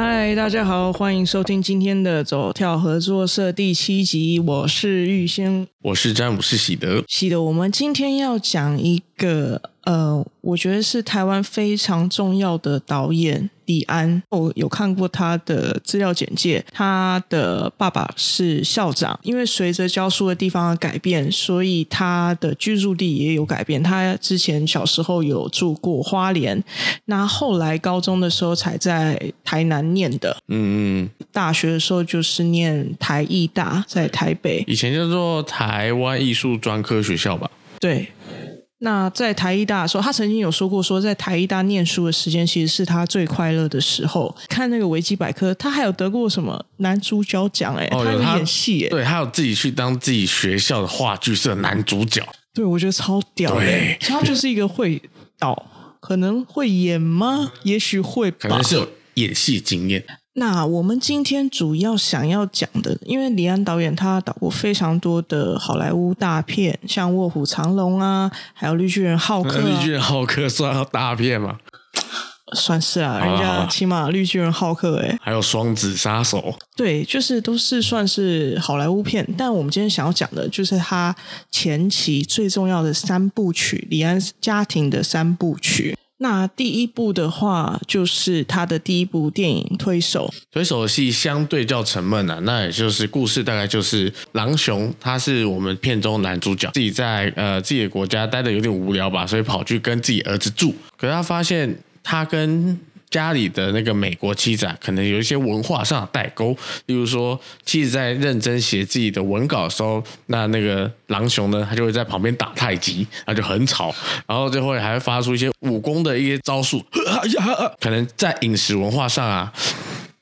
嗨，大家好，欢迎收听今天的走跳合作社第七集。我是玉仙，我是詹姆斯喜德。喜德，我们今天要讲一个呃，我觉得是台湾非常重要的导演。李安，我有看过他的资料简介。他的爸爸是校长，因为随着教书的地方的改变，所以他的居住地也有改变。他之前小时候有住过花莲，那后来高中的时候才在台南念的。嗯嗯，大学的时候就是念台艺大，在台北，以前叫做台湾艺术专科学校吧？对。那在台艺大的时候，他曾经有说过，说在台艺大念书的时间，其实是他最快乐的时候。看那个维基百科，他还有得过什么男主角奖？哎，他有演戏，哎，对，他有自己去当自己学校的话剧社男主角。对，我觉得超屌的。他就是一个会导，可能会演吗？也许会吧，可能是有演戏经验。那我们今天主要想要讲的，因为李安导演他导过非常多的好莱坞大片，像《卧虎藏龙》啊，还有《绿巨人浩克》啊。绿巨人浩克算大片吗？算是啊，人家起码《绿巨人浩克》哎，还有《双子杀手》。对，就是都是算是好莱坞片。但我们今天想要讲的，就是他前期最重要的三部曲，李安家庭的三部曲。那第一部的话，就是他的第一部电影《推手》。推手的戏相对较沉闷啊，那也就是故事大概就是狼熊，他是我们片中男主角，自己在呃自己的国家待的有点无聊吧，所以跑去跟自己儿子住。可是他发现他跟家里的那个美国妻子啊，可能有一些文化上的代沟。例如说，妻子在认真写自己的文稿的时候，那那个狼熊呢，他就会在旁边打太极，那就很吵，然后就会还会发出一些武功的一些招数。可能在饮食文化上啊，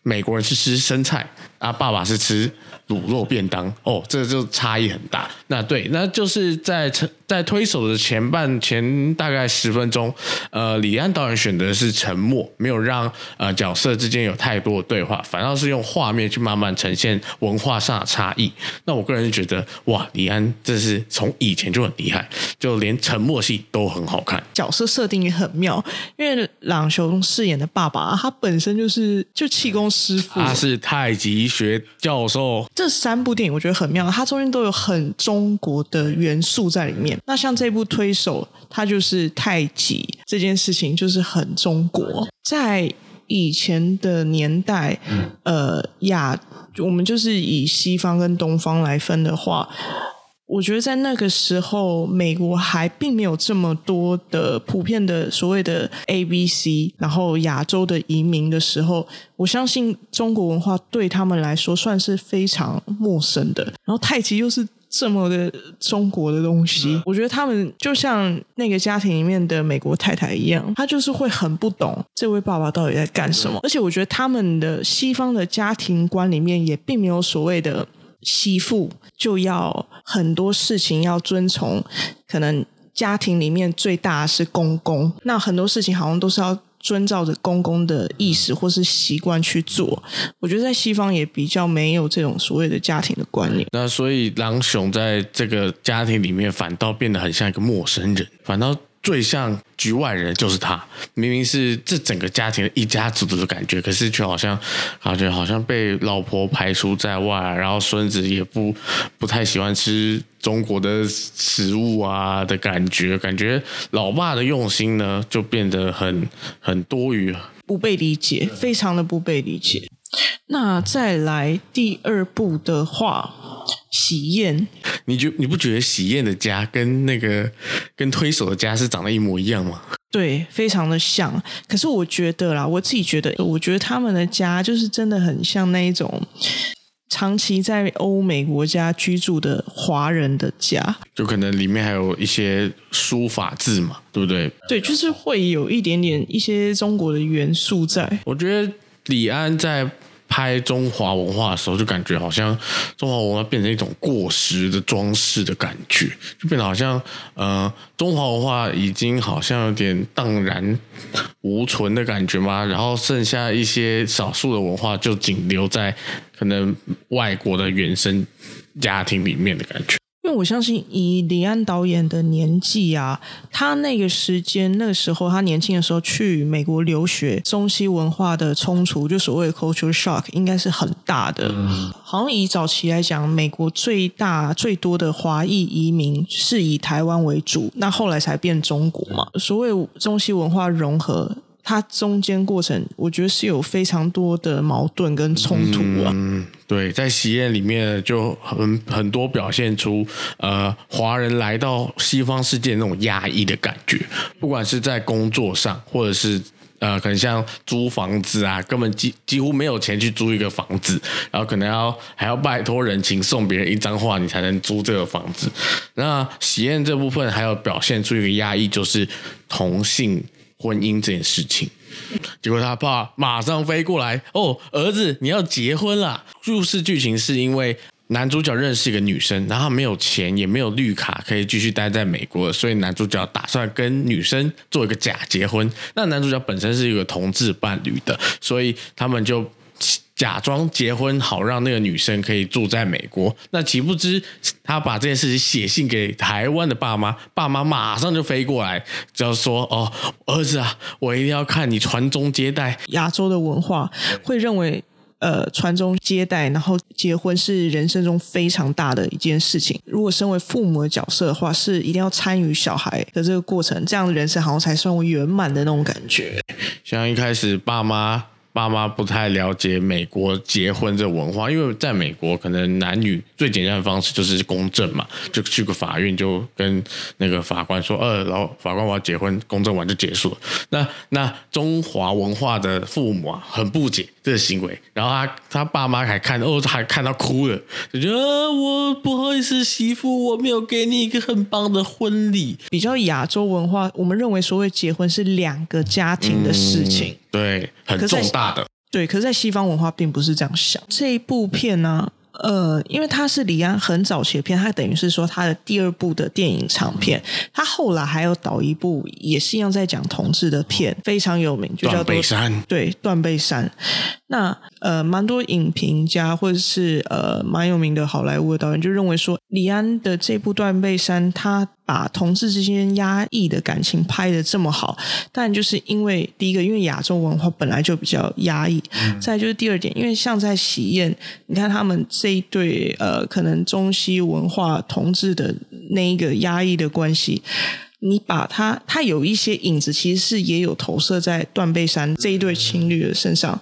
美国人是吃生菜，啊，爸爸是吃。卤肉便当哦，这就差异很大。那对，那就是在在推手的前半前大概十分钟，呃，李安导演选择是沉默，没有让呃角色之间有太多的对话，反倒是用画面去慢慢呈现文化上的差异。那我个人觉得，哇，李安这是从以前就很厉害，就连沉默戏都很好看，角色设定也很妙。因为郎雄饰演的爸爸，他本身就是就气功师傅，他是太极学教授。这三部电影我觉得很妙，它中间都有很中国的元素在里面。那像这部《推手》，它就是太极这件事情，就是很中国。在以前的年代，呃，亚我们就是以西方跟东方来分的话。我觉得在那个时候，美国还并没有这么多的普遍的所谓的 A B C，然后亚洲的移民的时候，我相信中国文化对他们来说算是非常陌生的。然后太极又是这么的中国的东西，我觉得他们就像那个家庭里面的美国太太一样，他就是会很不懂这位爸爸到底在干什么。而且我觉得他们的西方的家庭观里面也并没有所谓的。媳妇就要很多事情要遵从，可能家庭里面最大是公公，那很多事情好像都是要遵照着公公的意识或是习惯去做。我觉得在西方也比较没有这种所谓的家庭的观念。那所以郎雄在这个家庭里面反倒变得很像一个陌生人，反倒。最像局外人就是他，明明是这整个家庭的一家子的感觉，可是却好像感觉好像被老婆排除在外，然后孙子也不不太喜欢吃中国的食物啊的感觉，感觉老爸的用心呢就变得很很多余，不被理解，非常的不被理解。那再来第二部的话，喜宴，你觉你不觉得喜宴的家跟那个跟推手的家是长得一模一样吗？对，非常的像。可是我觉得啦，我自己觉得，我觉得他们的家就是真的很像那一种长期在欧美国家居住的华人的家，就可能里面还有一些书法字嘛，对不对？对，就是会有一点点一些中国的元素在。我觉得李安在。拍中华文化的时候，就感觉好像中华文化变成一种过时的装饰的感觉，就变得好像呃，中华文化已经好像有点荡然无存的感觉嘛。然后剩下一些少数的文化，就仅留在可能外国的原生家庭里面的感觉。因为我相信，以李安导演的年纪啊，他那个时间、那个时候，他年轻的时候去美国留学，中西文化的冲突，就所谓的 culture shock，应该是很大的。嗯、好像以早期来讲，美国最大最多的华裔移民是以台湾为主，那后来才变中国嘛。所谓中西文化融合。它中间过程，我觉得是有非常多的矛盾跟冲突啊。嗯，对，在喜宴里面就很很多表现出呃华人来到西方世界那种压抑的感觉，不管是在工作上，或者是呃可能像租房子啊，根本几几乎没有钱去租一个房子，然后可能要还要拜托人情送别人一张画，你才能租这个房子。那喜宴这部分还有表现出一个压抑，就是同性。婚姻这件事情，结果他爸马上飞过来哦，儿子你要结婚了。入世剧情是因为男主角认识一个女生，然后没有钱也没有绿卡可以继续待在美国，所以男主角打算跟女生做一个假结婚。那男主角本身是一个同志伴侣的，所以他们就。假装结婚好让那个女生可以住在美国，那岂不知他把这件事情写信给台湾的爸妈，爸妈马上就飞过来，就说：“哦，儿子啊，我一定要看你传宗接代。”亚洲的文化会认为，呃，传宗接代，然后结婚是人生中非常大的一件事情。如果身为父母的角色的话，是一定要参与小孩的这个过程，这样的人生好像才算圆满的那种感觉。像一开始爸妈。爸妈不太了解美国结婚这文化，因为在美国可能男女最简单的方式就是公证嘛，就去个法院就跟那个法官说，呃，然后法官我要结婚，公证完就结束了。那那中华文化的父母啊，很不解这个行为，然后他他爸妈还看哦，还看到哭了，就觉得我不好意思，媳妇，我没有给你一个很棒的婚礼。比较亚洲文化，我们认为所谓结婚是两个家庭的事情。嗯对，很重大的。对，可是，在西方文化并不是这样想。这一部片呢，呃，因为它是李安很早期的片，它等于是说他的第二部的电影长片。他后来还有导一部，也是一样在讲同志的片，非常有名，就叫做《断背山》。对，《断背山》。那呃，蛮多影评家或者是呃蛮有名的好莱坞的导演就认为说，李安的这部《断背山》，他把同志之间压抑的感情拍的这么好，但就是因为第一个，因为亚洲文化本来就比较压抑；嗯、再就是第二点，因为像在喜宴，你看他们这一对呃，可能中西文化同志的那一个压抑的关系。你把它，它有一些影子，其实是也有投射在断背山这一对情侣的身上。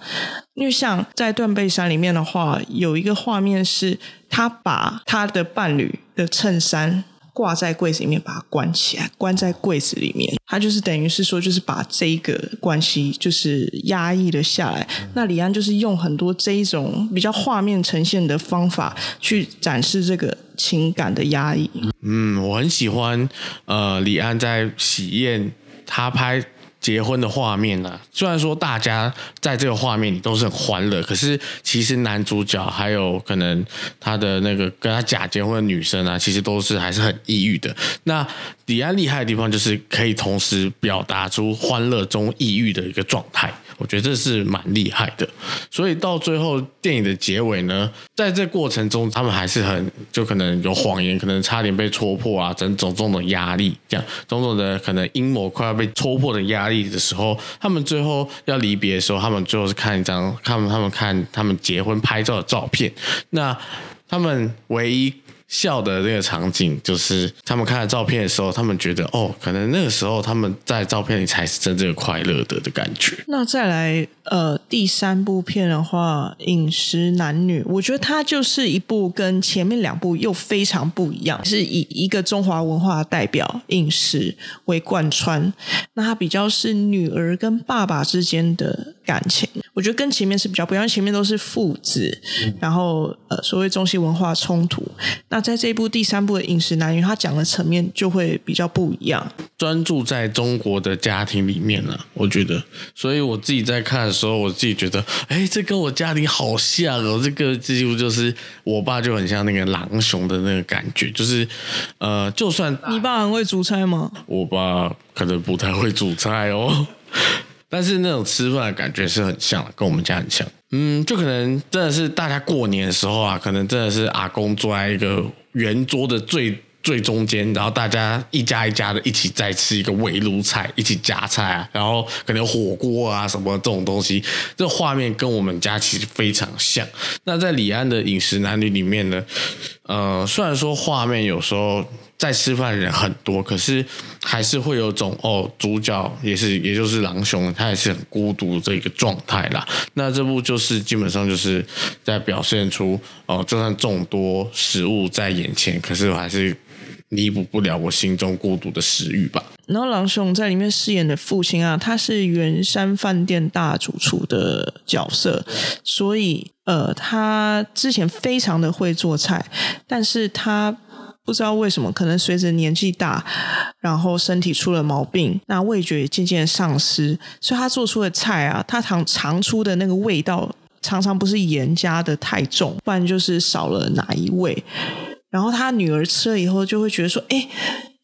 因为像在断背山里面的话，有一个画面是他把他的伴侣的衬衫。挂在柜子里面，把它关起来，关在柜子里面。他就是等于是说，就是把这一个关系就是压抑了下来。那李安就是用很多这一种比较画面呈现的方法去展示这个情感的压抑。嗯，我很喜欢呃，李安在喜宴他拍。结婚的画面、啊？虽然说大家在这个画面里都是很欢乐，可是其实男主角还有可能他的那个跟他假结婚的女生啊，其实都是还是很抑郁的。那李安厉害的地方就是可以同时表达出欢乐中抑郁的一个状态。我觉得这是蛮厉害的，所以到最后电影的结尾呢，在这过程中，他们还是很就可能有谎言，可能差点被戳破啊，种种种的压力，这样种种的可能阴谋快要被戳破的压力的时候，他们最后要离别的时候，他们最后是看一张，他们他们看他们结婚拍照的照片，那他们唯一。笑的那个场景，就是他们看了照片的时候，他们觉得哦，可能那个时候他们在照片里才是真正快乐的的感觉。那再来，呃，第三部片的话，《饮食男女》，我觉得它就是一部跟前面两部又非常不一样，是以一个中华文化代表饮食为贯穿。那它比较是女儿跟爸爸之间的感情，我觉得跟前面是比较不一样，前面都是父子，嗯、然后呃，所谓中西文化冲突。那在这一部第三部的饮食男女，他讲的层面就会比较不一样，专注在中国的家庭里面了。我觉得，所以我自己在看的时候，我自己觉得，哎，这跟我家庭好像哦。这个几乎就是我爸就很像那个狼熊的那个感觉，就是呃，就算你爸很会煮菜吗？我爸可能不太会煮菜哦。但是那种吃饭的感觉是很像，跟我们家很像。嗯，就可能真的是大家过年的时候啊，可能真的是阿公坐在一个圆桌的最。最中间，然后大家一家一家的一起在吃一个围炉菜，一起夹菜啊，然后可能火锅啊什么这种东西，这画面跟我们家其实非常像。那在李安的饮食男女里面呢，呃，虽然说画面有时候在吃饭的人很多，可是还是会有种哦，主角也是，也就是郎雄，他也是很孤独这个状态啦。那这部就是基本上就是在表现出哦、就算众多食物在眼前，可是我还是。弥补不了我心中孤独的食欲吧。然后郎雄在里面饰演的父亲啊，他是圆山饭店大主厨的角色，所以呃，他之前非常的会做菜，但是他不知道为什么，可能随着年纪大，然后身体出了毛病，那味觉也渐渐丧失，所以他做出的菜啊，他常尝出的那个味道，常常不是盐加的太重，不然就是少了哪一味。然后他女儿吃了以后，就会觉得说：“哎，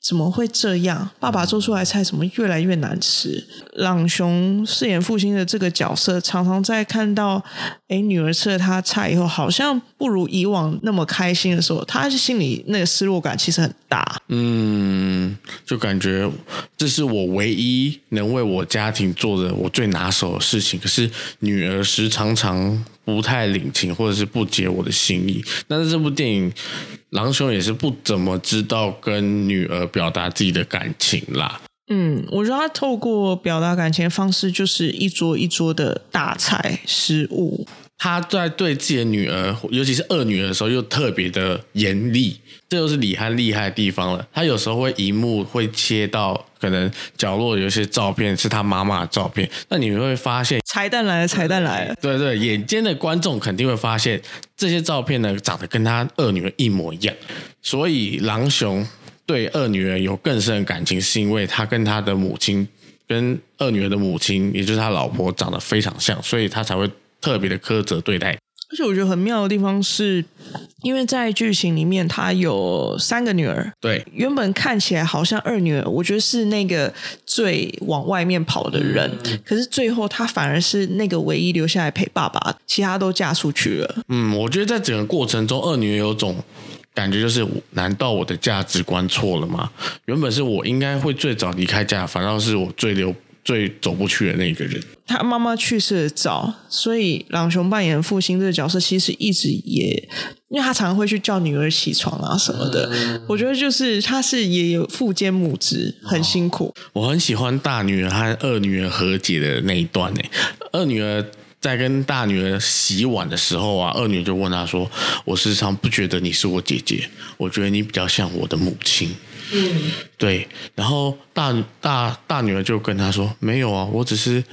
怎么会这样？爸爸做出来菜怎么越来越难吃？”朗雄饰演父亲的这个角色，常常在看到哎女儿吃了他菜以后，好像不如以往那么开心的时候，他心里那个失落感其实很大。嗯，就感觉这是我唯一能为我家庭做的我最拿手的事情，可是女儿时常常不太领情，或者是不解我的心意。但是这部电影。狼兄也是不怎么知道跟女儿表达自己的感情啦。嗯，我觉得他透过表达感情的方式，就是一桌一桌的大菜食物。他在对自己的女儿，尤其是二女儿的时候，又特别的严厉。这就是李翰厉害的地方了。他有时候会一幕会切到可能角落有一些照片是他妈妈的照片，那你会发现彩蛋来了，彩蛋来了。对对，眼尖的观众肯定会发现这些照片呢，长得跟他二女儿一模一样。所以狼雄对二女儿有更深的感情，是因为他跟他的母亲，跟二女儿的母亲，也就是他老婆长得非常像，所以他才会特别的苛责对待。而且我觉得很妙的地方是，因为在剧情里面，他有三个女儿。对，原本看起来好像二女儿，我觉得是那个最往外面跑的人。嗯、可是最后，她反而是那个唯一留下来陪爸爸，其他都嫁出去了。嗯，我觉得在整个过程中，二女儿有种感觉，就是难道我的价值观错了吗？原本是我应该会最早离开家，反倒是我最留。最走不去的那个人，他妈妈去世的早，所以朗雄扮演父亲这个角色，其实一直也，因为他常常会去叫女儿起床啊什么的。嗯、我觉得就是他是也有父兼母职，很辛苦。我很喜欢大女儿和二女儿和解的那一段呢。二女儿在跟大女儿洗碗的时候啊，二女儿就问她说：“我时常不觉得你是我姐姐，我觉得你比较像我的母亲。”对，然后大大大女儿就跟他说：“没有啊，我只是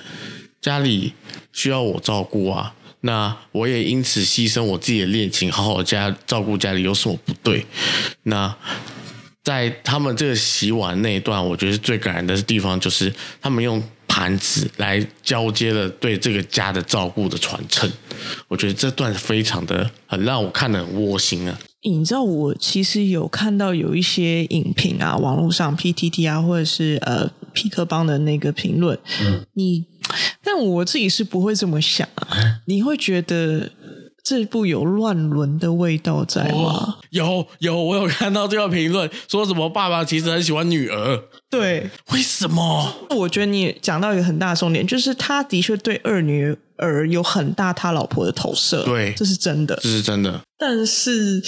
家里需要我照顾啊，那我也因此牺牲我自己的恋情，好好家照顾家里有什么不对？”那在他们这个洗碗那一段，我觉得最感人的地方就是他们用盘子来交接了对这个家的照顾的传承。我觉得这段非常的很让我看得很窝心啊。你知道我其实有看到有一些影评啊，网络上 PTT 啊，或者是呃皮克邦的那个评论，嗯，你，但我自己是不会这么想啊。你会觉得这部有乱伦的味道在吗？哦，有有，我有看到这个评论，说什么爸爸其实很喜欢女儿。对，为什么？我觉得你讲到一个很大的重点，就是他的确对二女儿有很大他老婆的投射。对，这是真的，这是真的。但是，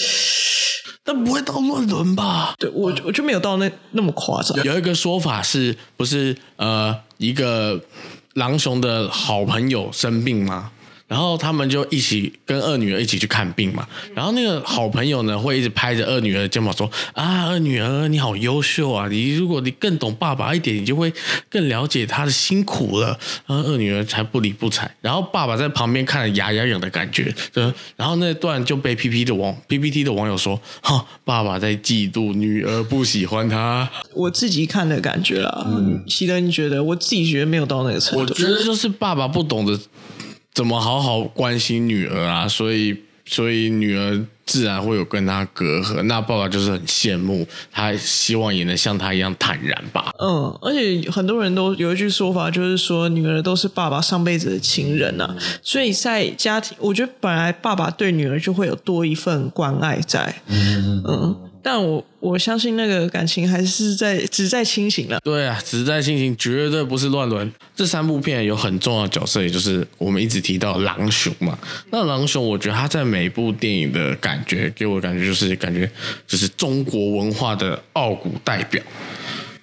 但不会到乱伦吧？对，我我就没有到那那么夸张。有一个说法是不是呃，一个狼熊的好朋友生病吗？然后他们就一起跟二女儿一起去看病嘛。然后那个好朋友呢，会一直拍着二女儿的肩膀说：“啊，二女儿你好优秀啊！你如果你更懂爸爸一点，你就会更了解他的辛苦了。”然后二女儿才不理不睬。然后爸爸在旁边看了牙痒痒的感觉。然后那段就被 P P 的网 P P T 的网友说：“哈，爸爸在嫉妒女儿不喜欢他。”我自己看的感觉啦。嗯，喜德你觉得？我自己觉得没有到那个程度。我觉得就是爸爸不懂得。怎么好好关心女儿啊？所以所以女儿自然会有跟他隔阂。那爸爸就是很羡慕他，希望也能像他一样坦然吧。嗯，而且很多人都有一句说法，就是说女儿都是爸爸上辈子的情人呐、啊。所以在家庭，我觉得本来爸爸对女儿就会有多一份关爱在。嗯嗯。但我我相信那个感情还是在只在清醒了。对啊，只在清醒，绝对不是乱伦。这三部片有很重要的角色，也就是我们一直提到狼熊嘛。那狼熊，我觉得他在每部电影的感觉，给我的感觉就是感觉就是中国文化的傲骨代表。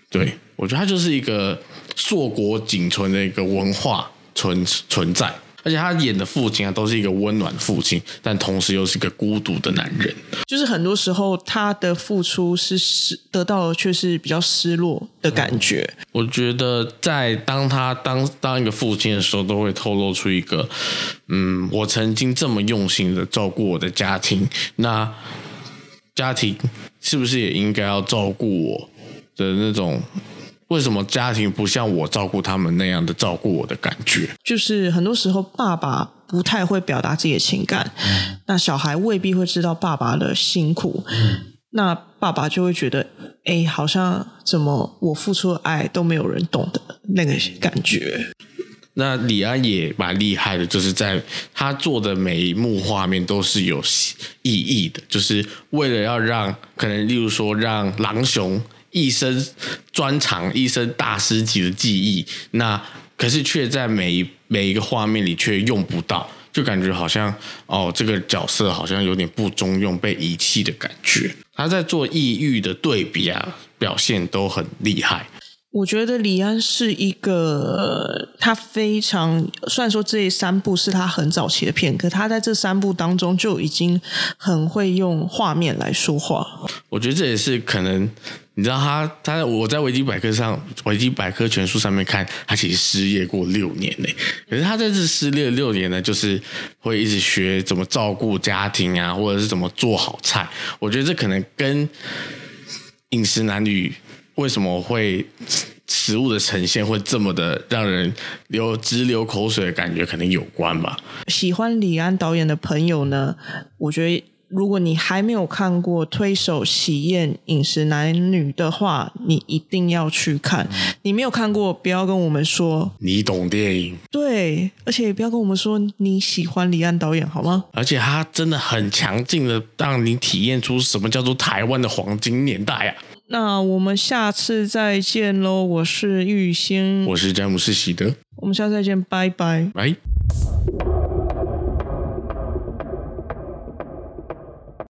对，我觉得他就是一个硕果仅存的一个文化存存在。而且他演的父亲啊，都是一个温暖父亲，但同时又是一个孤独的男人。就是很多时候他的付出是失得到的，却是比较失落的感觉。我觉得在当他当当一个父亲的时候，都会透露出一个，嗯，我曾经这么用心的照顾我的家庭，那家庭是不是也应该要照顾我的那种？为什么家庭不像我照顾他们那样的照顾我的感觉？就是很多时候爸爸不太会表达自己的情感，嗯、那小孩未必会知道爸爸的辛苦，嗯、那爸爸就会觉得，哎，好像怎么我付出的爱都没有人懂的那个感觉。那李安也蛮厉害的，就是在他做的每一幕画面都是有意义的，就是为了要让可能，例如说让狼熊。一生专长，一生大师级的技艺，那可是却在每一每一个画面里却用不到，就感觉好像哦，这个角色好像有点不中用，被遗弃的感觉。他在做抑郁的对比啊，表现都很厉害。我觉得李安是一个，他非常虽然说这三部是他很早期的片，可他在这三部当中就已经很会用画面来说话。我觉得这也是可能。你知道他，他我在维基百科上，维基百科全书上面看，他其实失业过六年呢。可是他在这失业六年呢，就是会一直学怎么照顾家庭啊，或者是怎么做好菜。我觉得这可能跟饮食男女为什么会食物的呈现会这么的让人流直流口水的感觉，可能有关吧。喜欢李安导演的朋友呢，我觉得。如果你还没有看过《推手喜宴饮食男女》的话，你一定要去看。你没有看过，不要跟我们说你懂电影。对，而且也不要跟我们说你喜欢李安导演，好吗？而且他真的很强劲的让你体验出什么叫做台湾的黄金年代啊！那我们下次再见喽！我是玉兴，我是詹姆士喜德，我们下次再见，拜拜，拜。